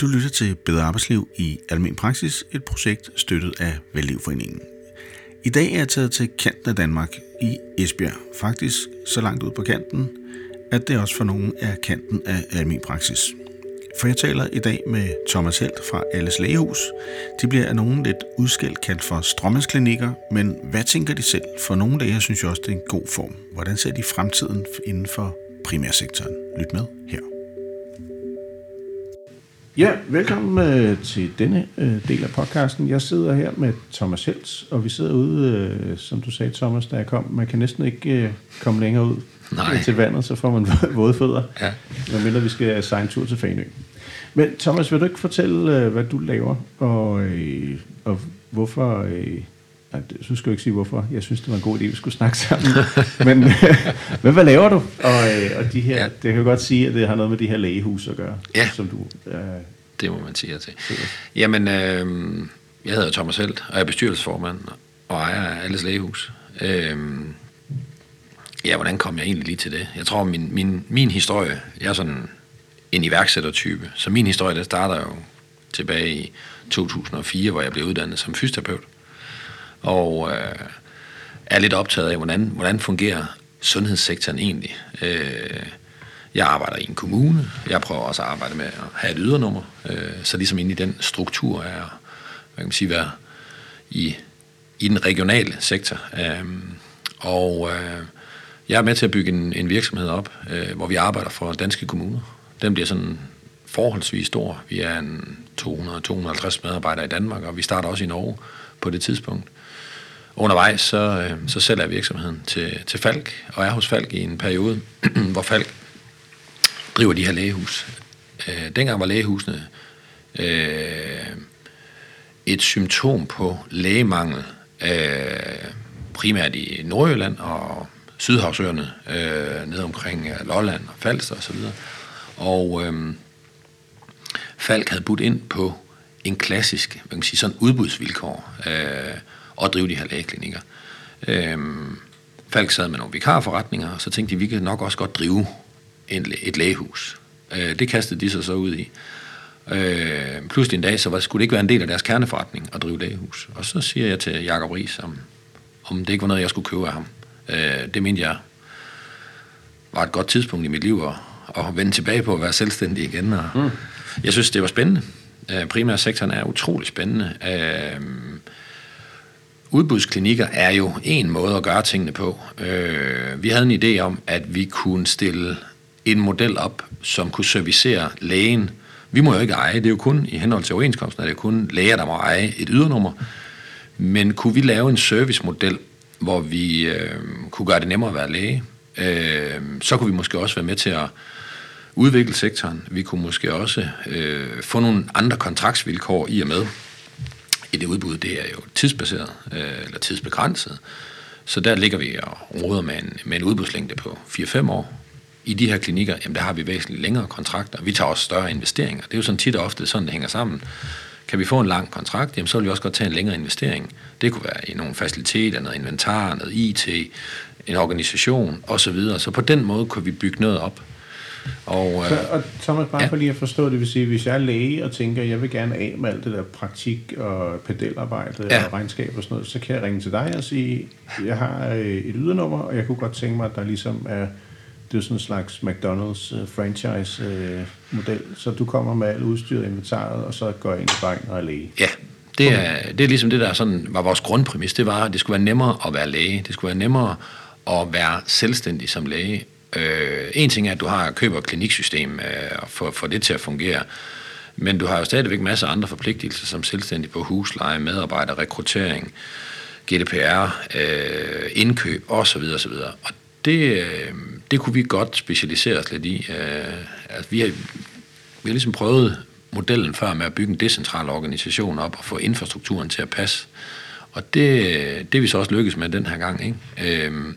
Du lytter til Bedre Arbejdsliv i Almen Praksis, et projekt støttet af Vældlivforeningen. I dag er jeg taget til kanten af Danmark i Esbjerg. Faktisk så langt ud på kanten, at det også for nogen er kanten af Almen Praksis. For jeg taler i dag med Thomas Helt fra Alles Lægehus. De bliver af nogen lidt udskældt kaldt for strømmandsklinikker, men hvad tænker de selv? For nogle dage synes jeg også, det er en god form. Hvordan ser de fremtiden inden for primærsektoren? Lyt med her. Ja, velkommen øh, til denne øh, del af podcasten. Jeg sidder her med Thomas Helts, og vi sidder ude, øh, som du sagde, Thomas, da jeg kom. Man kan næsten ikke øh, komme længere ud Nej. til vandet, så får man våde fødder. Ja. Medmindre vi skal sejle en tur til Fanø. Men Thomas, vil du ikke fortælle, øh, hvad du laver, og, øh, og hvorfor... Øh, det- du skal jo ikke sige hvorfor. Jeg synes, det var en god idé, vi skulle snakke sammen. Men, men hvad laver du? Og, øh, og de her, ja. Det kan jo godt sige, at det har noget med de her lægehus at gøre, Ja. som du... Øh, Det må man sige til. Jamen, øh, jeg hedder Thomas Helt, og jeg er bestyrelsesformand og ejer af Alles Lægehus. Øh, ja, hvordan kom jeg egentlig lige til det? Jeg tror, min, min, min historie, jeg er sådan en iværksættertype, så min historie, der starter jo tilbage i 2004, hvor jeg blev uddannet som fysioterapeut. Og øh, er lidt optaget af, hvordan, hvordan fungerer sundhedssektoren egentlig. Øh, jeg arbejder i en kommune. Jeg prøver også at arbejde med at have et ydernummer. Øh, så ligesom inde i den struktur er, hvad kan man sige, være i, i den regionale sektor. Øh, og øh, jeg er med til at bygge en, en virksomhed op, øh, hvor vi arbejder for danske kommuner. Den bliver sådan forholdsvis stor. Vi er en 200-250 medarbejdere i Danmark, og vi starter også i Norge på det tidspunkt. Undervejs så, øh, så sælger jeg virksomheden til, til Falk, og er hos Falk i en periode, hvor Falk driver de her lægehus. Øh, dengang var lægehusene øh, et symptom på lægemangel, øh, primært i Nordjylland og Sydhavsøerne, øh, ned omkring øh, Lolland og Falster osv. Og øh, Falk havde budt ind på en klassisk, man kan man sige, sådan udbudsvilkår øh, at drive de her lægeklinikker. Øh, Falk sad med nogle vikarforretninger, og så tænkte de, vi kan nok også godt drive en, et lægehus. Øh, det kastede de sig så ud i. Øh, pludselig en dag, så var, skulle det ikke være en del af deres kerneforretning at drive lægehus. Og så siger jeg til Jacob Ries, om, om det ikke var noget, jeg skulle købe af ham. Øh, det mente jeg var et godt tidspunkt i mit liv at, at vende tilbage på at være selvstændig igen. Og mm. Jeg synes, det var spændende. Øh, primærsektoren er utrolig spændende. Øh, udbudsklinikker er jo en måde at gøre tingene på. Øh, vi havde en idé om, at vi kunne stille en model op, som kunne servicere lægen. Vi må jo ikke eje, det er jo kun i henhold til overenskomsten, at det er kun læger, der må eje et ydernummer. Men kunne vi lave en servicemodel, hvor vi øh, kunne gøre det nemmere at være læge, øh, så kunne vi måske også være med til at udvikle sektoren. Vi kunne måske også øh, få nogle andre kontraktsvilkår i og med, et udbud, det er jo tidsbaseret, øh, eller tidsbegrænset. Så der ligger vi og råder med en, med en udbudslængde på 4-5 år. I de her klinikker, jamen der har vi væsentligt længere kontrakter. Vi tager også større investeringer. Det er jo sådan tit og ofte sådan, det hænger sammen. Kan vi få en lang kontrakt, jamen så vil vi også godt tage en længere investering. Det kunne være i nogle faciliteter, noget inventar, noget IT, en organisation osv. Så på den måde kunne vi bygge noget op. Og, øh, Så, og Thomas, bare ja. For lige at forstå det, vil sige, hvis jeg er læge og tænker, jeg vil gerne af med alt det der praktik og pedelarbejde ja. Og regnskab og sådan noget, så kan jeg ringe til dig og sige, jeg har øh, et ydernummer, og jeg kunne godt tænke mig, at der ligesom er, det er sådan en slags McDonald's uh, franchise uh, model, så du kommer med alt udstyret inventaret, og så går jeg ind i banken og er læge. Ja, det er, det er ligesom det, der sådan var vores grundpræmis. Det var, at det skulle være nemmere at være læge. Det skulle være nemmere at være selvstændig som læge. Øh, en ting er, at du har køber kliniksystem øh, og får, får det til at fungere. Men du har jo stadigvæk masser af andre forpligtelser som selvstændig på husleje, medarbejder, rekruttering, GDPR, øh, indkøb osv. osv. Og det, øh, det kunne vi godt specialisere os lidt i. Øh, altså, vi, har, vi har ligesom prøvet modellen før med at bygge en decentral organisation op og få infrastrukturen til at passe. Og det, det er vi så også lykkedes med den her gang. Ikke? Øh,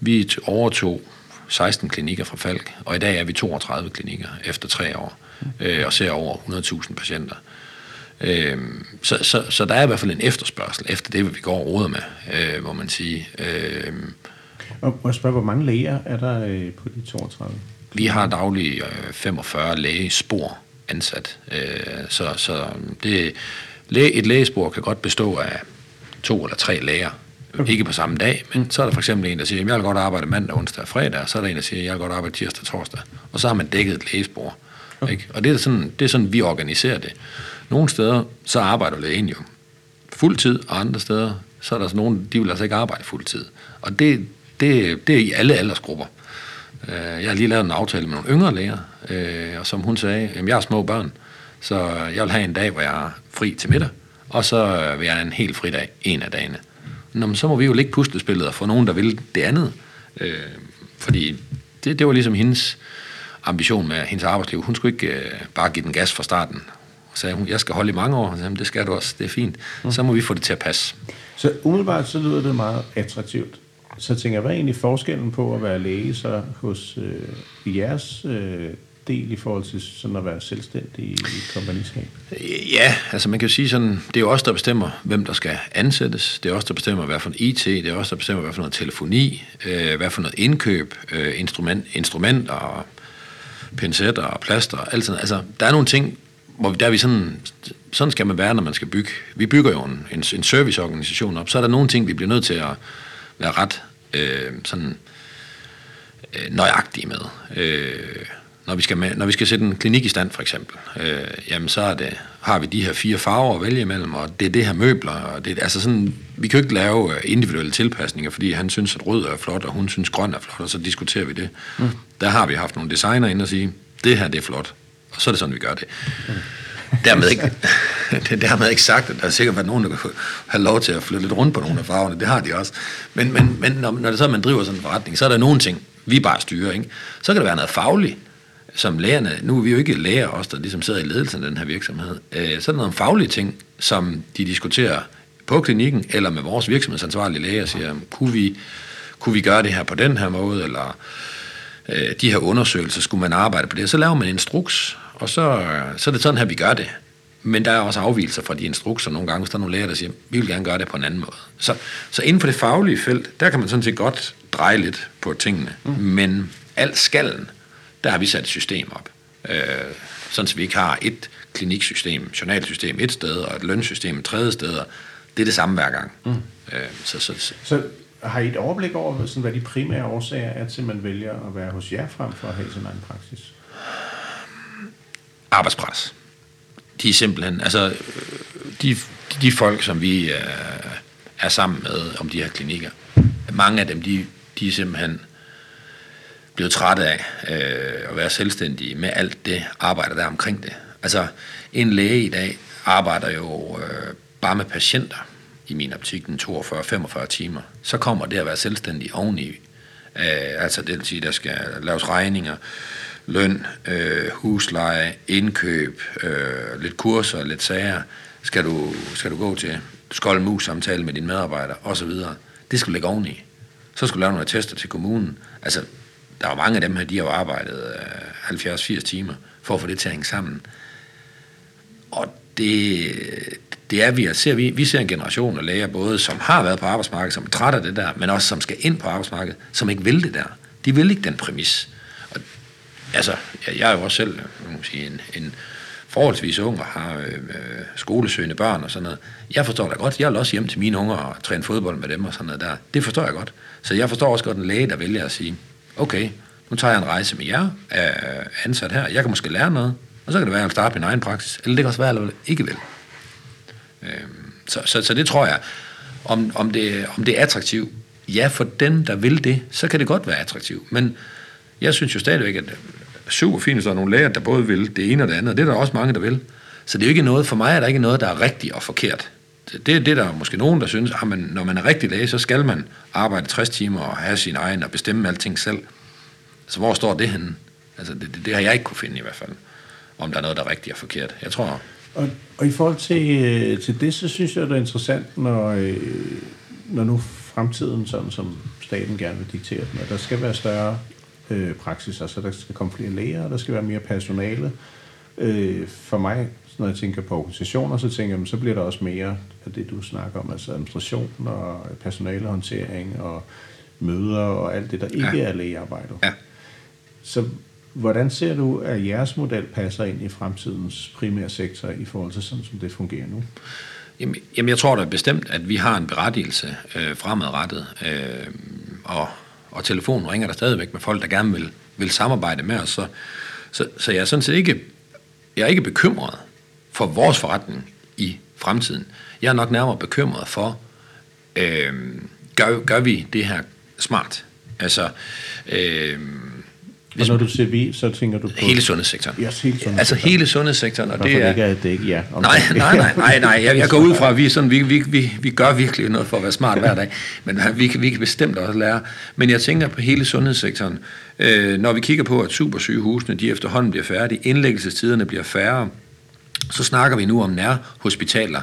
vi overtog 16 klinikker fra Falk, og i dag er vi 32 klinikker efter tre år, øh, og ser over 100.000 patienter. Øhm, så, så, så der er i hvert fald en efterspørgsel efter det, vi går og råder med, øh, må man sige. Øhm, Og må jeg spørge, hvor mange læger er der øh, på de 32? vi har daglig øh, 45 lægespor ansat. Øh, så så det, et lægespor kan godt bestå af to eller tre læger. Ikke på samme dag, men så er der for eksempel en, der siger, jeg vil godt arbejde mandag, onsdag og fredag, og så er der en, der siger, jeg vil godt arbejde tirsdag og torsdag, og så har man dækket et lægespor. Okay. Ikke? Og det er, sådan, det er sådan, vi organiserer det. Nogle steder, så arbejder lægen jo fuld tid, og andre steder, så er der sådan nogen, de vil altså ikke arbejde fuld tid. Og det, det, det er i alle aldersgrupper. Øh, jeg har lige lavet en aftale med nogle yngre læger, øh, og som hun sagde, at jeg har små børn, så jeg vil have en dag, hvor jeg er fri til middag, og så vil jeg have en helt fridag en af dagene. Nå, men så må vi jo lægge puslespillet og få nogen, der vil det andet. Øh, fordi det, det var ligesom hendes ambition med hendes arbejdsliv. Hun skulle ikke øh, bare give den gas fra starten. Og sagde hun, jeg skal holde i mange år. sagde, det skal du også, det er fint. Mm. Så må vi få det til at passe. Så umiddelbart så lyder det meget attraktivt. Så tænker jeg, hvad er egentlig forskellen på at være læge så hos øh, jeres øh, del i forhold til sådan at være selvstændig i et kompagniskab? Ja, altså man kan jo sige sådan, det er jo os, der bestemmer, hvem der skal ansættes. Det er os, der bestemmer, hvad for en IT, det er os, der bestemmer, hvad for noget telefoni, øh, hvad for noget indkøb, øh, instrument, instrumenter, pincetter og plaster, alt sådan Altså, der er nogle ting, hvor der er vi sådan, sådan skal man være, når man skal bygge. Vi bygger jo en, en, en serviceorganisation op, så er der nogle ting, vi bliver nødt til at være ret øh, sådan øh, nøjagtige med. Øh, når vi skal, med, når vi skal sætte en klinik i stand, for eksempel, øh, jamen så er det, har vi de her fire farver at vælge imellem, og det er det her møbler. Og det, altså sådan, vi kan jo ikke lave øh, individuelle tilpasninger, fordi han synes, at rød er flot, og hun synes, grøn er flot, og så diskuterer vi det. Mm. Der har vi haft nogle designer ind og sige, det her det er flot, og så er det sådan, vi gør det. Mm. Dermed ikke, det dermed ikke sagt, at der er sikkert været nogen, der kan have lov til at flytte lidt rundt på nogle af farverne. Det har de også. Men, men, men når, når det så er, man driver sådan en forretning, så er der nogle ting, vi bare styrer. Ikke? Så kan det være noget fagligt, som lærerne, nu er vi jo ikke lærer os, der ligesom sidder i ledelsen af den her virksomhed, øh, så er der nogle faglige ting, som de diskuterer på klinikken, eller med vores virksomhedsansvarlige læger, og siger, kunne vi, kunne vi gøre det her på den her måde, eller øh, de her undersøgelser, skulle man arbejde på det, så laver man en instruks, og så, så er det sådan her, vi gør det. Men der er også afvielser fra de instrukser nogle gange, hvis der er nogle læger, der siger, vi vil gerne gøre det på en anden måde. Så, så inden for det faglige felt, der kan man sådan set godt dreje lidt på tingene. Mm. Men alt skallen, der har vi sat et system op. Øh, sådan så vi ikke har et kliniksystem, journalsystem et sted, og et lønsystem et tredje sted. Det er det samme hver gang. Mm. Øh, så, så, så, så har I et overblik over, sådan, hvad de primære årsager er til, at man vælger at være hos jer frem for at have sin egen praksis? Arbejdspres. De er simpelthen, altså, de, de folk, som vi øh, er sammen med om de her klinikker, mange af dem, de, de er simpelthen blevet træt af øh, at være selvstændige med alt det arbejde, der er omkring det. Altså, en læge i dag arbejder jo øh, bare med patienter, i min optik, den 42-45 timer. Så kommer det at være selvstændig oveni. Øh, altså, det vil sige, der skal laves regninger, løn, øh, husleje, indkøb, øh, lidt kurser, lidt sager, skal du, skal du gå til skold mus samtale med dine medarbejdere, osv. Det skal du lægge oveni. Så skal du lave nogle tester til kommunen. Altså, der er mange af dem her, de har jo arbejdet øh, 70-80 timer for at få det til at hænge sammen. Og det, det er, vi ser, vi, vi ser en generation af læger, både som har været på arbejdsmarkedet, som er træt af det der, men også som skal ind på arbejdsmarkedet, som ikke vil det der. De vil ikke den præmis. Og, altså, jeg, jeg er jo også selv man sige, en, en forholdsvis ung og har øh, øh, skolesøgende børn og sådan noget. Jeg forstår da godt, jeg vil også hjem til mine unger og træne fodbold med dem og sådan noget der. Det forstår jeg godt. Så jeg forstår også godt en læge, der vælger at sige, okay, nu tager jeg en rejse med jer, er ansat her, jeg kan måske lære noget, og så kan det være, at jeg vil starte min egen praksis, eller det kan også være, at jeg ikke vil. Øhm, så, så, så det tror jeg, om, om, det, om det er attraktivt, ja, for den, der vil det, så kan det godt være attraktivt, men jeg synes jo stadigvæk, at super fint, så er nogle læger, der både vil det ene og det andet, og det er der også mange, der vil. Så det er jo ikke noget, for mig er der ikke noget, der er rigtigt og forkert. Det, er det er der måske nogen, der synes, ah, at når man er rigtig læge, så skal man arbejde 60 timer og have sin egen og bestemme alting selv. Så hvor står det henne? Altså, det, det, det har jeg ikke kunne finde i hvert fald, om der er noget, der er rigtigt og forkert. Jeg tror... Og, og i forhold til, øh, til det, så synes jeg, det er interessant, når, øh, når nu fremtiden, sådan som staten gerne vil diktere den, at der skal være større øh, praksis, altså der skal komme flere læger, og der skal være mere personale. Øh, for mig, når jeg tænker på organisationer, så tænker jeg, så bliver der også mere af det, du snakker om, altså administration og personalehåndtering og møder og alt det, der ikke ja. er lægearbejde. Ja. Så Hvordan ser du, at jeres model passer ind i fremtidens primære sektor i forhold til sådan, som det fungerer nu? Jamen, jamen jeg tror da bestemt, at vi har en berettigelse øh, fremadrettet, øh, og, og telefonen ringer der stadigvæk med folk, der gerne vil, vil samarbejde med os. Så, så, så jeg er sådan set ikke, jeg er ikke bekymret for vores forretning i fremtiden. Jeg er nok nærmere bekymret for, øh, gør, gør vi det her smart? Altså, øh, hvis, og når du siger vi, så tænker du på... Hele sundhedssektoren. Yes, hele sundhedssektoren. Altså hele sundhedssektoren. Og det er... Ikke, at det ikke ja. Nej, nej, nej, nej, nej. Jeg, jeg går ud fra, at vi, sådan, vi, vi, vi, vi gør virkelig noget for at være smart hver dag. Men vi, vi kan bestemt også lære. Men jeg tænker på hele sundhedssektoren. Øh, når vi kigger på, at supersygehusene de efterhånden bliver færdige, indlæggelsestiderne bliver færre, så snakker vi nu om nærhospitaler.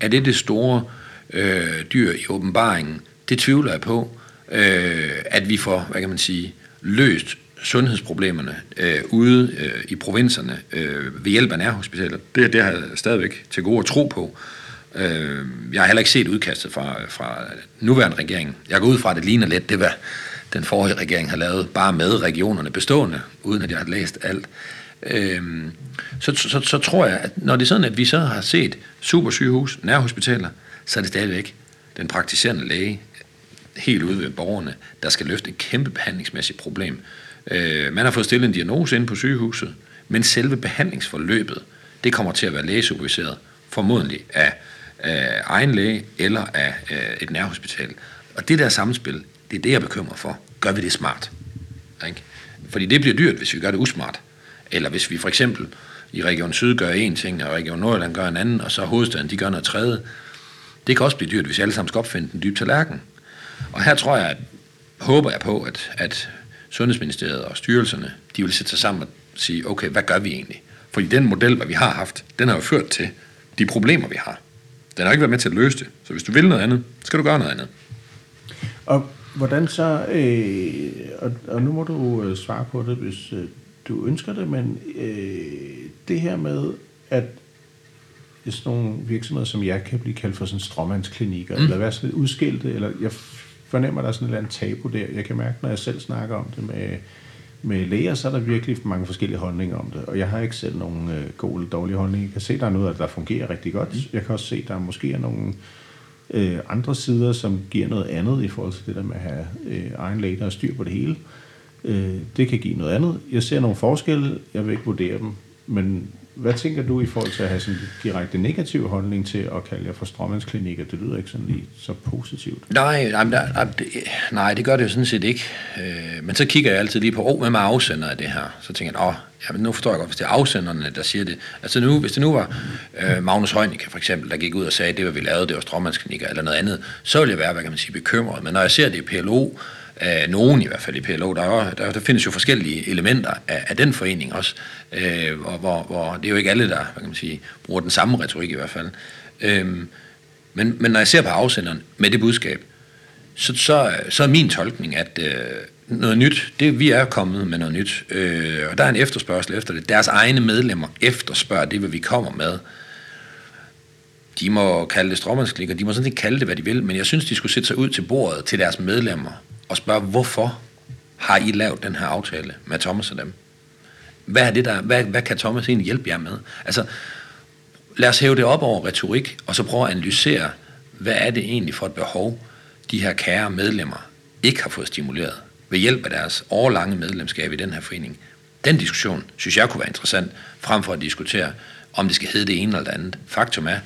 Er det det store øh, dyr i åbenbaringen? Det tvivler jeg på. Øh, at vi får, hvad kan man sige, løst sundhedsproblemerne øh, ude øh, i provinserne øh, ved hjælp af nærhospitaler. Det, det har jeg stadigvæk til gode at tro på. Øh, jeg har heller ikke set udkastet fra, fra nuværende regering. Jeg går ud fra, at det ligner lidt det, hvad den forrige regering har lavet, bare med regionerne bestående, uden at jeg har læst alt. Øh, så, så, så tror jeg, at når det er sådan, at vi så har set supersygehus, nærhospitaler, så er det stadigvæk den praktiserende læge, helt ude ved borgerne, der skal løfte et kæmpe behandlingsmæssigt problem. Øh, man har fået stillet en diagnose inde på sygehuset, men selve behandlingsforløbet, det kommer til at være lægesuperviseret, formodentlig af, af egen læge eller af, af et nærhospital. Og det der samspil, det er det, jeg bekymrer for. Gør vi det smart? Ikke? Fordi det bliver dyrt, hvis vi gør det usmart. Eller hvis vi for eksempel i Region Syd gør en ting, og Region Nordjylland gør en anden, og så hovedstaden de gør noget tredje. Det kan også blive dyrt, hvis alle sammen skal opfinde den dybe tallerken. Og her tror jeg, at, håber jeg på, at, at Sundhedsministeriet og styrelserne, de vil sætte sig sammen og sige, okay, hvad gør vi egentlig? Fordi den model, hvad vi har haft, den har jo ført til de problemer, vi har. Den har ikke været med til at løse det. Så hvis du vil noget andet, så skal du gøre noget andet. Og hvordan så, øh, og, og nu må du øh, svare på det, hvis øh, du ønsker det, men øh, det her med, at sådan nogle virksomheder som jeg kan blive kaldt for sådan stråmandsklinikker, mm. eller være sådan lidt udskilte, eller jeg fornemmer, der er sådan et eller andet tabu der. Jeg kan mærke, når jeg selv snakker om det med, med læger, så er der virkelig mange forskellige holdninger om det. Og jeg har ikke selv nogen øh, gode eller dårlige holdninger. Jeg kan se, der er noget, der fungerer rigtig godt. Mm. Jeg kan også se, der måske er nogle øh, andre sider, som giver noget andet i forhold til det der med at have øh, egen læge, der styr på det hele. Øh, Øh, det kan give noget andet. Jeg ser nogle forskelle. Jeg vil ikke vurdere dem. Men hvad tænker du i forhold til at have sådan en direkte negativ holdning til at kalde jer for stråmandsklinikker? Det lyder ikke sådan lige så positivt. Nej, nej, nej, det, nej, det gør det jo sådan set ikke. Øh, men så kigger jeg altid lige på, åh, oh, hvem er afsender af det her? Så tænker jeg, åh, jamen, nu forstår jeg godt, hvis det er afsenderne, der siger det. Altså nu, hvis det nu var øh, Magnus Heunicke for eksempel, der gik ud og sagde, at det, hvad vi lavede, det var stråmandsklinikker eller noget andet, så ville jeg være, hvad kan man sige, bekymret. Men når jeg ser det i PLO, af nogen i hvert fald i PLO. Der, er, der, der findes jo forskellige elementer af, af den forening også, øh, hvor, hvor, hvor det er jo ikke alle, der hvad kan man sige, bruger den samme retorik i hvert fald. Øh, men, men når jeg ser på afsenderen med det budskab, så, så, så er min tolkning, at øh, noget nyt, det vi er kommet med noget nyt, øh, og der er en efterspørgsel efter det. Deres egne medlemmer efterspørger det, hvad vi kommer med. De må kalde det stråmandsklikker, de må sådan ikke kalde det, hvad de vil, men jeg synes, de skulle sætte sig ud til bordet til deres medlemmer og spørge, hvorfor har I lavet den her aftale med Thomas og dem? Hvad, er det der, hvad, hvad kan Thomas egentlig hjælpe jer med? Altså, lad os hæve det op over retorik, og så prøve at analysere, hvad er det egentlig for et behov, de her kære medlemmer ikke har fået stimuleret ved hjælp af deres årlange medlemskab i den her forening. Den diskussion synes jeg kunne være interessant, frem for at diskutere, om det skal hedde det ene eller det andet. Faktum er,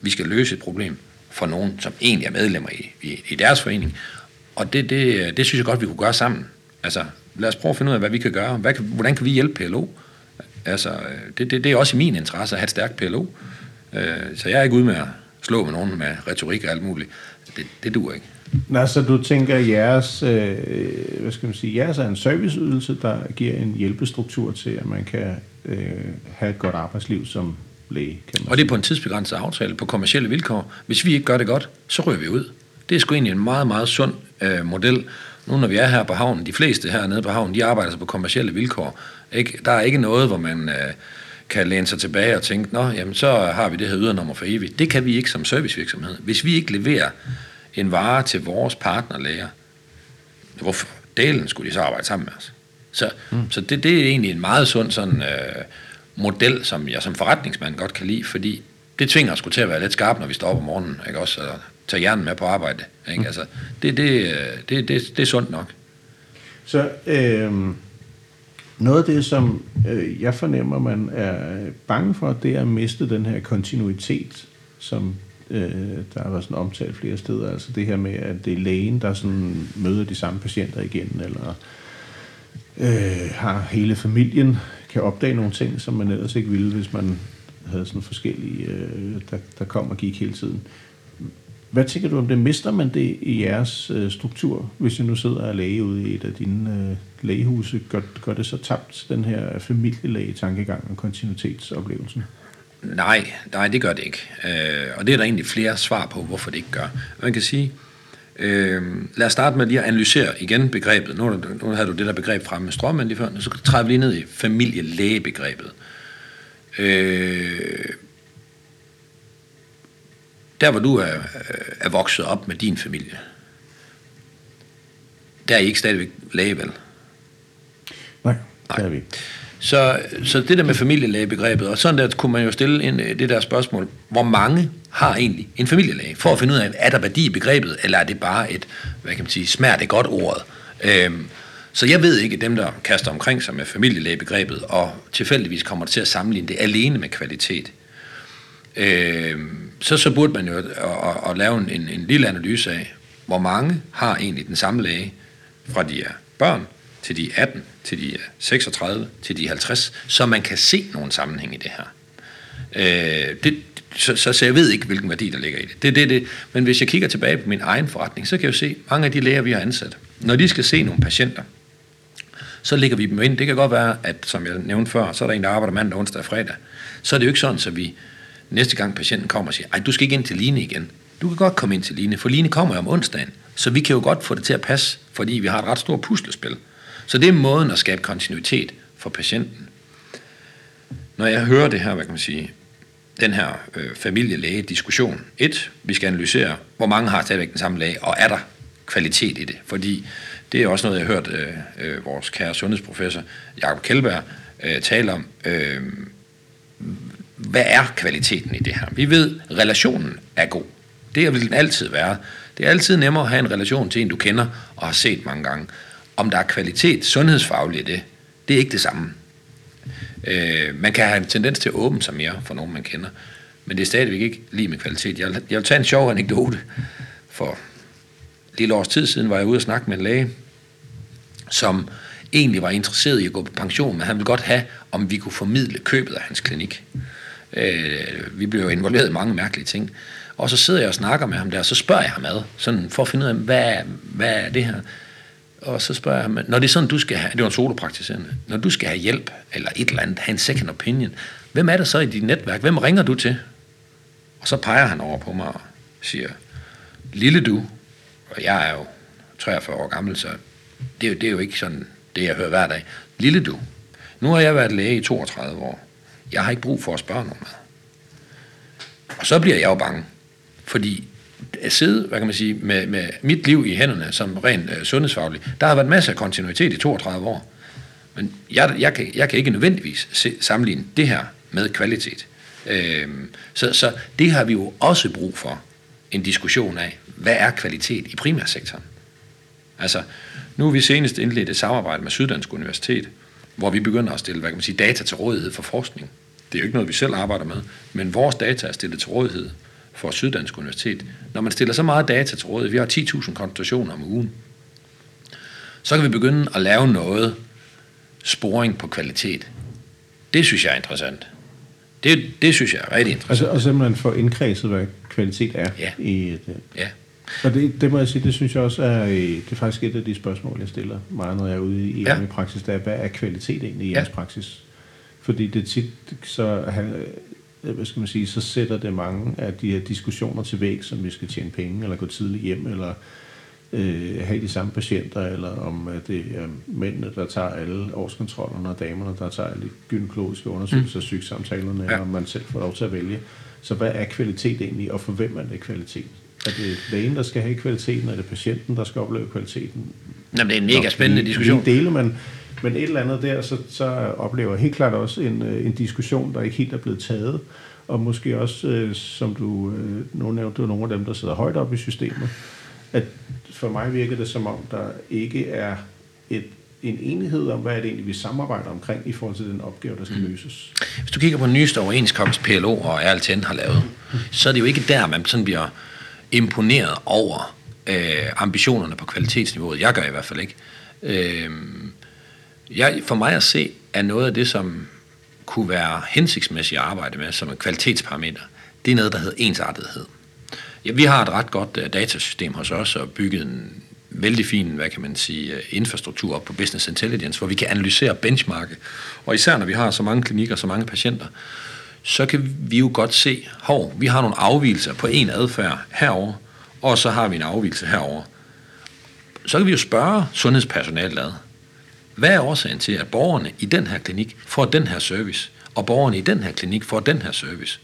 vi skal løse et problem for nogen, som egentlig er medlemmer i, i, i deres forening, og det, det, det synes jeg godt, vi kunne gøre sammen. Altså, lad os prøve at finde ud af, hvad vi kan gøre. Hvad kan, hvordan kan vi hjælpe PLO? Altså, det, det, det er også i min interesse at have et stærkt PLO. Øh, så jeg er ikke ude med at slå med nogen med retorik og alt muligt. Det, det duer ikke. Nå, så du tænker, at jeres, øh, hvad skal man sige, jeres er en serviceydelse, der giver en hjælpestruktur til, at man kan øh, have et godt arbejdsliv som læge, kan man Og det er på en tidsbegrænset aftale, på kommersielle vilkår. Hvis vi ikke gør det godt, så rører vi ud. Det er sgu egentlig en meget, meget sund øh, model. Nu når vi er her på havnen, de fleste her nede på havnen, de arbejder så på kommersielle vilkår. Ikke? Der er ikke noget, hvor man øh, kan læne sig tilbage og tænke, nå, jamen så har vi det her ydernummer for evigt. Det kan vi ikke som servicevirksomhed. Hvis vi ikke leverer en vare til vores partnerlæger, hvorfor delen skulle de så arbejde sammen med os? Så, mm. så det, det er egentlig en meget sund sådan, øh, model, som jeg som forretningsmand godt kan lide, fordi det tvinger os til at være lidt skarp, når vi står op om morgenen, ikke også? Og tage hjernen med på arbejde. Ikke? Mm. Altså, det, det, det, det, det er sundt nok. Så øh, noget af det, som øh, jeg fornemmer, man er bange for, det er at miste den her kontinuitet, som øh, der har været sådan omtalt flere steder. Altså det her med, at det er lægen, der sådan møder de samme patienter igen, eller øh, har hele familien, kan opdage nogle ting, som man ellers ikke ville, hvis man havde sådan forskellige, øh, der, der kom og gik hele tiden. Hvad tænker du om det? Mister man det i jeres øh, struktur, hvis du nu sidder og læge ude i et af dine øh, lægehuse? Gør, gør det så tabt, den her familielæge-tankegang og kontinuitetsoplevelsen? Nej, nej, det gør det ikke. Øh, og det er der egentlig flere svar på, hvorfor det ikke gør. Man kan sige, øh, lad os starte med lige at analysere igen begrebet. Nu, nu havde du det der begreb fremme med strømmen lige før, så træder vi lige ned i familielægebegrebet. Øh, der hvor du er, er vokset op med din familie, der er I ikke stadigvæk læge, vel? Nej, Nej. det er vi så, så det der med familielægebegrebet, og sådan der kunne man jo stille en, øh, det der spørgsmål, hvor mange har egentlig en familielæge, for at finde ud af, er der værdi i begrebet, eller er det bare et, hvad kan man sige, smert det godt ordet. Øhm, så jeg ved ikke, dem der kaster omkring sig med familielægebegrebet, og tilfældigvis kommer til at sammenligne det alene med kvalitet. Øhm, så, så burde man jo at, at, at lave en, en lille analyse af, hvor mange har egentlig den samme læge, fra de er børn, til de 18, til de 36, til de 50, så man kan se nogle sammenhæng i det her. Øh, det, så, så, så jeg ved ikke, hvilken værdi der ligger i det. Det, det, det. Men hvis jeg kigger tilbage på min egen forretning, så kan jeg jo se, mange af de læger, vi har ansat, når de skal se nogle patienter, så ligger vi dem ind. Det kan godt være, at som jeg nævnte før, så er der en, der arbejder mandag, onsdag og fredag. Så er det jo ikke sådan, så vi næste gang patienten kommer og siger, ej, du skal ikke ind til Line igen. Du kan godt komme ind til Line, for Line kommer jo om onsdagen. Så vi kan jo godt få det til at passe, fordi vi har et ret stort puslespil. Så det er måden at skabe kontinuitet for patienten. Når jeg hører det her, hvad kan man sige, den her øh, familielæge-diskussion. Et, vi skal analysere, hvor mange har stadigvæk den samme læge, og er der kvalitet i det? Fordi det er også noget, jeg har hørt øh, øh, vores kære sundhedsprofessor Jakob Kjellberg øh, tale om. Øh, hvad er kvaliteten i det her? Vi ved, relationen er god. Det vil den altid være. Det er altid nemmere at have en relation til en, du kender og har set mange gange. Om der er kvalitet sundhedsfagligt i det, det er ikke det samme. Øh, man kan have en tendens til at åbne sig mere for nogen, man kender, men det er stadigvæk ikke lige med kvalitet. Jeg jeg vil tage en sjov anekdote. For lille års tid siden var jeg ude og snakke med en læge, som egentlig var interesseret i at gå på pension, men han ville godt have, om vi kunne formidle købet af hans klinik. Øh, vi blev jo involveret i mange mærkelige ting. Og så sidder jeg og snakker med ham der, og så spørger jeg ham ad, sådan for at finde ud af, hvad, hvad er det her? Og så spørger jeg ham, når det er sådan, du skal have, det var en solopraktiserende, når du skal have hjælp, eller et eller andet, have en second opinion, hvem er der så i dit netværk? Hvem ringer du til? Og så peger han over på mig og siger, lille du, og jeg er jo 43 år gammel, så det er jo, det er jo ikke sådan det, jeg hører hver dag. Lille du, nu har jeg været læge i 32 år. Jeg har ikke brug for at spørge nogen mad. Og så bliver jeg jo bange, fordi sidde, hvad kan man sige, med, med mit liv i hænderne som rent øh, sundhedsfaglig. Der har været masser af kontinuitet i 32 år. Men jeg, jeg, kan, jeg kan ikke nødvendigvis se, sammenligne det her med kvalitet. Øh, så, så det har vi jo også brug for en diskussion af, hvad er kvalitet i primærsektoren? Altså, nu er vi senest indledt et samarbejde med Syddansk Universitet, hvor vi begynder at stille hvad kan man sige, data til rådighed for forskning. Det er jo ikke noget, vi selv arbejder med, men vores data er stillet til rådighed for Syddansk Universitet. Når man stiller så meget data til rådighed, vi har 10.000 konsultationer om ugen, så kan vi begynde at lave noget sporing på kvalitet. Det synes jeg er interessant. Det, det synes jeg er rigtig interessant. Altså, og simpelthen få indkredset, hvad kvalitet er. Ja. I det. ja. Og det, det må jeg sige, det synes jeg også er, det er faktisk et af de spørgsmål, jeg stiller meget, når jeg er ude i ja. praksis, der er, hvad er kvalitet egentlig i ja. jeres praksis? Fordi det tit, så hvad skal man sige, så sætter det mange af de her diskussioner til væg, som vi skal tjene penge, eller gå tidligt hjem, eller øh, have de samme patienter, eller om at det er mændene, der tager alle årskontrollerne, og damerne, der tager alle de gynækologiske undersøgelser, mm. sygsamtalerne, ja. og man selv får lov til at vælge. Så hvad er kvalitet egentlig, og for hvem er det kvalitet? Er det lægen, der skal have kvaliteten? Er det patienten, der skal opleve kvaliteten? Jamen, det er en mega spændende diskussion. Dele man men et eller andet der, så, så oplever jeg helt klart også en, øh, en diskussion, der ikke helt er blevet taget, og måske også, øh, som du øh, nu nævnte, nogle af dem, der sidder højt op i systemet, at for mig virker det som om, der ikke er et en enighed om, hvad er det egentlig, vi samarbejder omkring i forhold til den opgave, der skal mm. løses. Hvis du kigger på den nyeste overenskomst, PLO og RLTN har lavet, så er det jo ikke der, man sådan bliver imponeret over øh, ambitionerne på kvalitetsniveauet. Jeg gør i hvert fald ikke. Øh, jeg, for mig at se, er noget af det, som kunne være hensigtsmæssigt at arbejde med som en kvalitetsparameter, det er noget, der hedder ensartethed. Ja, vi har et ret godt uh, datasystem hos os og bygget en vældig fin, hvad kan man sige, øh, infrastruktur op på Business Intelligence, hvor vi kan analysere benchmarke. Og især når vi har så mange klinikker, så mange patienter, så kan vi jo godt se, hov, vi har nogle afvielser på en adfærd herover, og så har vi en afvielse herover. Så kan vi jo spørge sundhedspersonalet, hvad er årsagen til, at borgerne i den her klinik får den her service, og borgerne i den her klinik får den her service?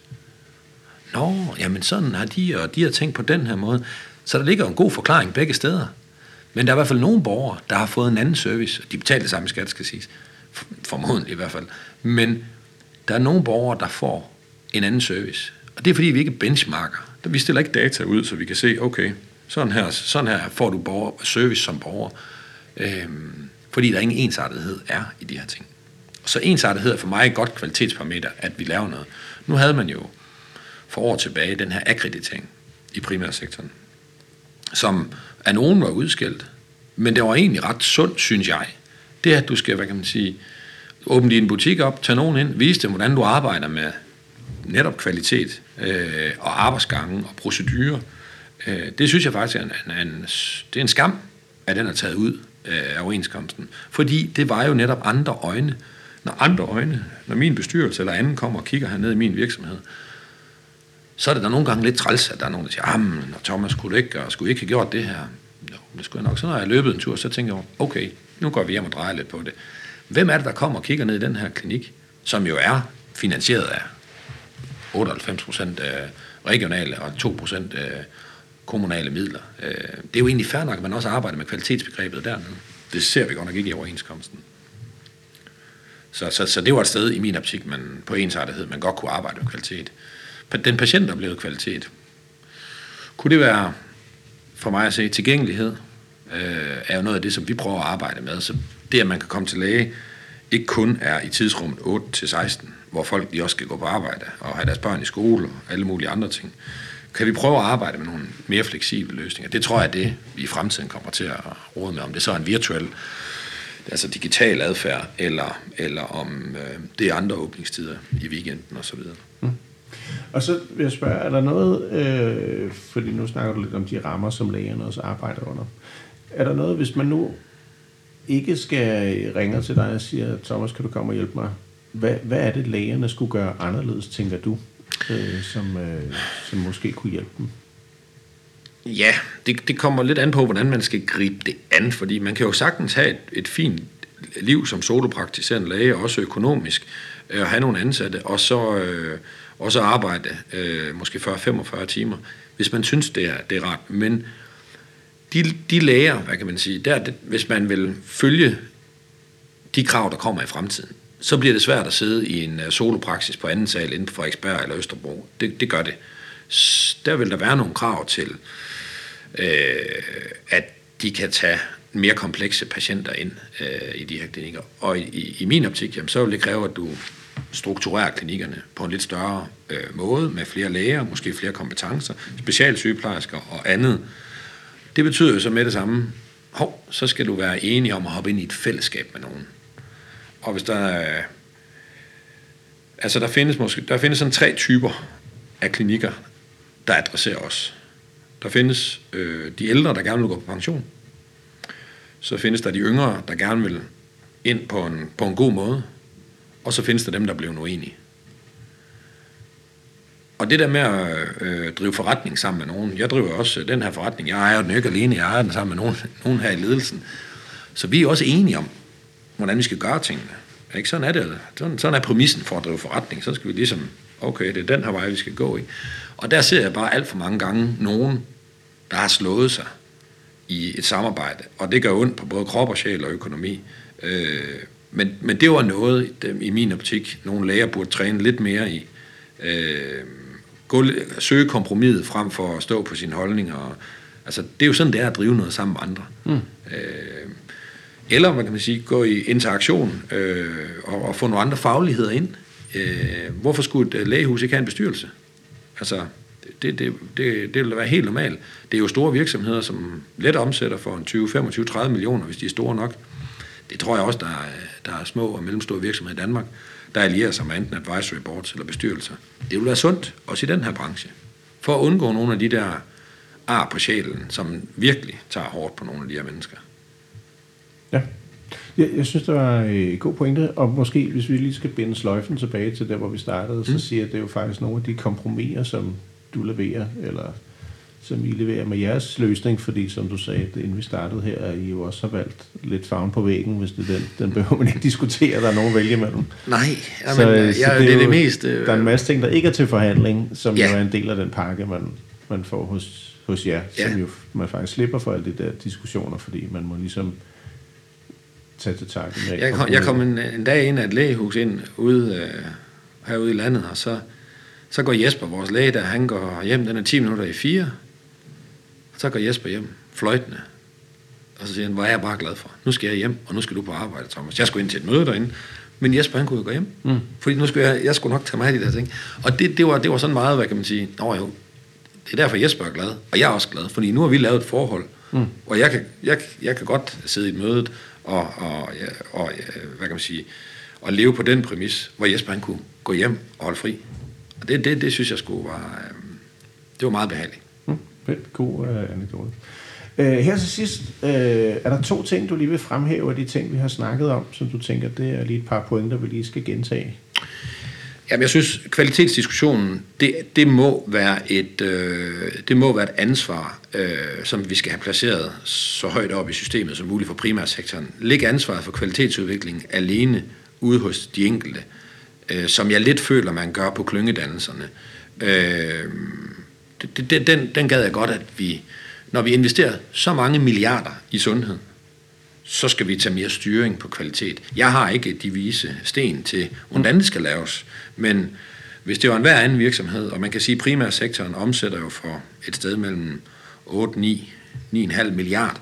Nå, jamen sådan har de, og de har tænkt på den her måde. Så der ligger en god forklaring begge steder. Men der er i hvert fald nogle borgere, der har fået en anden service, og de betaler det samme skat, skal siges. Formodentlig i hvert fald. Men der er nogle borgere, der får en anden service. Og det er fordi, vi ikke benchmarker. Vi stiller ikke data ud, så vi kan se, okay, sådan her, sådan her får du borger, service som borger. Øhm, fordi der ingen ensartethed er i de her ting. Så ensartethed er for mig et godt kvalitetsparameter, at vi laver noget. Nu havde man jo for år tilbage den her akkreditering i primærsektoren, som af nogen var udskilt, men det var egentlig ret sundt, synes jeg. Det er, at du skal, hvad kan man sige, åbne din butik op, tage nogen ind, vise dem, hvordan du arbejder med netop kvalitet øh, og arbejdsgange og procedurer. Øh, det synes jeg faktisk er en, en, en, det er en skam, at den er taget ud Øh, af overenskomsten. Fordi det var jo netop andre øjne. Når andre øjne, når min bestyrelse eller anden kommer og kigger hernede i min virksomhed, så er det da nogle gange lidt træls, at der er nogen, der siger, ah, Thomas, skulle du ikke, og skulle ikke have gjort det her? Jo, det skulle jeg nok. Så når jeg løbet en tur, så tænker jeg, okay, nu går vi hjem og drejer lidt på det. Hvem er det, der kommer og kigger ned i den her klinik, som jo er finansieret af 98 procent øh, regionale og 2 procent øh, kommunale midler. Øh, det er jo egentlig fair nok, at man også arbejder med kvalitetsbegrebet dernede. Det ser vi godt nok ikke i overenskomsten. Så, så, så det var et sted i min optik, man på ensartethed, man godt kunne arbejde med kvalitet. Den patient blev kvalitet. Kunne det være, for mig at se, tilgængelighed, øh, er jo noget af det, som vi prøver at arbejde med. Så det, at man kan komme til læge, ikke kun er i tidsrummet 8-16, hvor folk de også skal gå på arbejde og have deres børn i skole og alle mulige andre ting. Kan vi prøve at arbejde med nogle mere fleksible løsninger? Det tror jeg er det, vi i fremtiden kommer til at råde med. Om det så er en virtuel, altså digital adfærd, eller, eller om øh, det er andre åbningstider i weekenden osv. Mm. Og så vil jeg spørge, er der noget, øh, fordi nu snakker du lidt om de rammer, som lægerne også arbejder under. Er der noget, hvis man nu ikke skal ringe til dig og siger, Thomas, kan du komme og hjælpe mig? Hvad, hvad er det, lægerne skulle gøre anderledes, tænker du, øh, som, øh, som måske kunne hjælpe dem? Ja, det, det kommer lidt an på, hvordan man skal gribe det an, fordi man kan jo sagtens have et, et fint liv som solopraktiserende læge, også økonomisk, øh, og have nogle ansatte, og så, øh, også arbejde øh, måske 40-45 timer, hvis man synes, det er, det er rart. Men de, de læger, hvad kan man sige, der, det, hvis man vil følge de krav, der kommer i fremtiden, så bliver det svært at sidde i en øh, solopraksis på anden sal inden for Frederiksberg eller Østerbro. Det, det gør det. Der vil der være nogle krav til, øh, at de kan tage mere komplekse patienter ind øh, i de her klinikker. Og i, i min optik, jamen, så vil det kræve, at du strukturerer klinikkerne på en lidt større øh, måde, med flere læger, måske flere kompetencer, specialsygeplejersker og andet. Det betyder jo så med det samme, hov, så skal du være enig om at hoppe ind i et fællesskab med nogen. Og hvis der er, altså der findes måske, der findes sådan tre typer af klinikker, der adresserer os. Der findes øh, de ældre, der gerne vil gå på pension. Så findes der de yngre, der gerne vil ind på en, på en god måde. Og så findes der dem, der bliver uenige. Og det der med at øh, drive forretning sammen med nogen, jeg driver også øh, den her forretning, jeg ejer den ikke alene, jeg ejer den sammen med nogen, nogen her i ledelsen. Så vi er også enige om, hvordan vi skal gøre tingene. Ikke? Sådan er det. Sådan, sådan er præmissen for at drive forretning. Så skal vi ligesom, okay, det er den her vej, vi skal gå i. Og der ser jeg bare alt for mange gange nogen, der har slået sig i et samarbejde. Og det gør ondt på både krop og sjæl og økonomi. Øh, men, men det var noget, i min optik, nogle læger burde træne lidt mere i. Øh, gå, søge kompromiset frem for at stå på sin holdning. Og, altså, det er jo sådan, det er at drive noget sammen med andre. Mm. Øh, eller, man kan man sige, gå i interaktion øh, og, og få nogle andre fagligheder ind. Øh, hvorfor skulle et øh, lægehus ikke have en bestyrelse? Altså, det, det, det, det vil være helt normalt. Det er jo store virksomheder, som let omsætter for en 20, 25, 30 millioner, hvis de er store nok. Det tror jeg også, der er, der er små og mellemstore virksomheder i Danmark, der allierer sig med enten advisory boards eller bestyrelser. Det vil være sundt, også i den her branche, for at undgå nogle af de der ar på sjælen, som virkelig tager hårdt på nogle af de her mennesker. Ja, jeg, jeg synes, det var en god pointe, og måske hvis vi lige skal binde sløjfen tilbage til der, hvor vi startede, mm. så siger jeg, at det er jo faktisk nogle af de kompromiser, som du leverer, eller som I leverer med jeres løsning, fordi som du sagde, det, inden vi startede her, at I jo også har valgt lidt farven på væggen, hvis det er den, den behøver man ikke diskutere, der er nogen vælge mellem. Nej, jamen, så, jeg, så det, det er det mest... Øh... Der er en masse ting, der ikke er til forhandling, som ja. jo er en del af den pakke, man, man får hos, hos jer, ja. som jo man faktisk slipper for alle de der diskussioner, fordi man må ligesom tage til takke med. Jeg kom, jeg kom en, en dag ind af et lægehus ind ude, øh, herude i landet, og så, så går Jesper, vores læge, der han går hjem, den er 10 minutter i fire, så går Jesper hjem, fløjtende. Og så siger han, hvor er jeg bare glad for. Nu skal jeg hjem, og nu skal du på arbejde, Thomas. Jeg skulle ind til et møde derinde. Men Jesper, han kunne jo gå hjem. Mm. Fordi nu skulle jeg, jeg skulle nok tage mig af de der ting. Og det, det, var, det var sådan meget, hvad kan man sige, Nå jo, det er derfor Jesper er glad, og jeg er også glad, fordi nu har vi lavet et forhold, mm. og jeg kan, jeg, jeg kan godt sidde i et møde og, og, og, øh, hvad kan man sige, at leve på den præmis, hvor Jesper han kunne gå hjem og holde fri. Og det, det, det synes jeg skulle var, øh, det var meget behageligt. Mm, fedt, god uh, anekdote. Uh, her til sidst, uh, er der to ting, du lige vil fremhæve af de ting, vi har snakket om, som du tænker, det er lige et par pointer, vi lige skal gentage? Jamen, jeg synes, kvalitetsdiskussionen, det, det, må, være et, øh, det må være et ansvar, øh, som vi skal have placeret så højt op i systemet som muligt for primærsektoren. Læg ansvaret for kvalitetsudvikling alene ude hos de enkelte, øh, som jeg lidt føler, man gør på klyngedannelserne. Øh, det, det, den, den gad jeg godt, at vi, når vi investerer så mange milliarder i sundhed, så skal vi tage mere styring på kvalitet. Jeg har ikke de vise sten til, hvordan det skal laves, men hvis det var en hver anden virksomhed, og man kan sige, at primærsektoren omsætter jo for et sted mellem 8, 9, 9,5 milliard,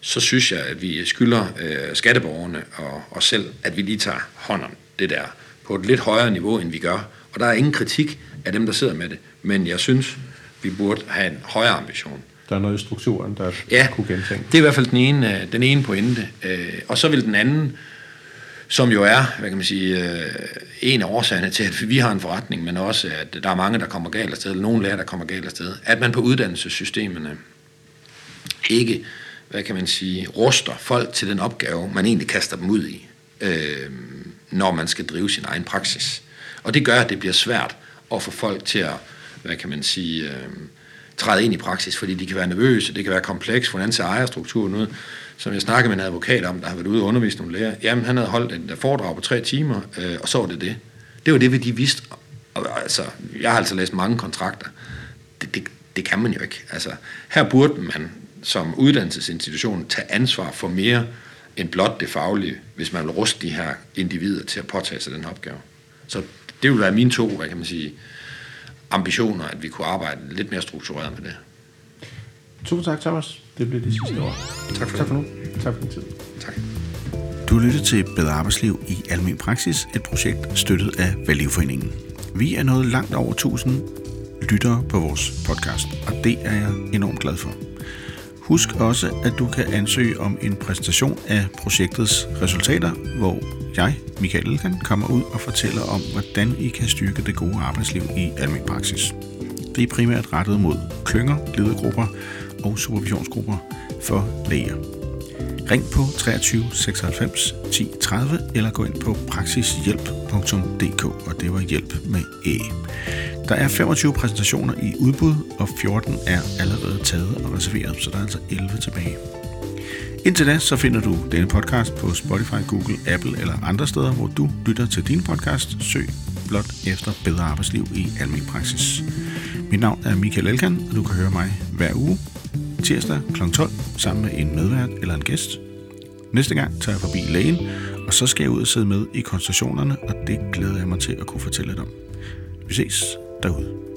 så synes jeg, at vi skylder øh, skatteborgerne og os selv, at vi lige tager hånd om det der på et lidt højere niveau, end vi gør. Og der er ingen kritik af dem, der sidder med det. Men jeg synes, vi burde have en højere ambition. Der er noget i strukturen, der ja, kunne gentænke. det er i hvert fald den ene, øh, den ene pointe. Øh, og så vil den anden, som jo er, hvad kan man sige, øh, en af årsagerne til, at vi har en forretning, men også, at der er mange, der kommer galt afsted, eller nogle lærer, der kommer galt afsted, at man på uddannelsessystemerne ikke, hvad kan man sige, ruster folk til den opgave, man egentlig kaster dem ud i, når man skal drive sin egen praksis. Og det gør, at det bliver svært at få folk til at hvad kan man sige, øh, træde ind i praksis, fordi de kan være nervøse, det kan være kompleks, hvordan ser ejerstrukturen ud. Som jeg snakkede med en advokat om, der har været ude og undervise nogle læger. Jamen, han havde holdt et foredrag på tre timer, øh, og så var det det. Det var det, de vidste. Og, altså, jeg har altså læst mange kontrakter. Det, det, det kan man jo ikke. Altså, her burde man som uddannelsesinstitution tage ansvar for mere end blot det faglige, hvis man vil ruste de her individer til at påtage sig den opgave. Så det vil være mine to, hvad kan man sige, ambitioner, at vi kunne arbejde lidt mere struktureret med det. Tusind tak, Thomas. Det blev det sidste år. Tak for, tak for nu. Tak for din tid. Tak. Du lytter til Bedre Arbejdsliv i Almen Praksis, et projekt støttet af Valgivforeningen. Vi er nået langt over 1000 lyttere på vores podcast, og det er jeg enormt glad for. Husk også, at du kan ansøge om en præsentation af projektets resultater, hvor jeg, Michael Elkan, kommer ud og fortæller om, hvordan I kan styrke det gode arbejdsliv i almindelig praksis. Det er primært rettet mod klynger, ledergrupper og supervisionsgrupper for læger. Ring på 23 96 10 30 eller gå ind på praksishjælp.dk, og det var hjælp med æ. Der er 25 præsentationer i udbud, og 14 er allerede taget og reserveret, så der er altså 11 tilbage. Indtil da, så finder du denne podcast på Spotify, Google, Apple eller andre steder, hvor du lytter til din podcast. Søg blot efter bedre arbejdsliv i almindelig praksis. Mit navn er Michael Elkan, og du kan høre mig hver uge, tirsdag kl. 12, sammen med en medvært eller en gæst. Næste gang tager jeg forbi lægen, og så skal jeg ud og sidde med i konstationerne, og det glæder jeg mig til at kunne fortælle dig om. Vi ses derude.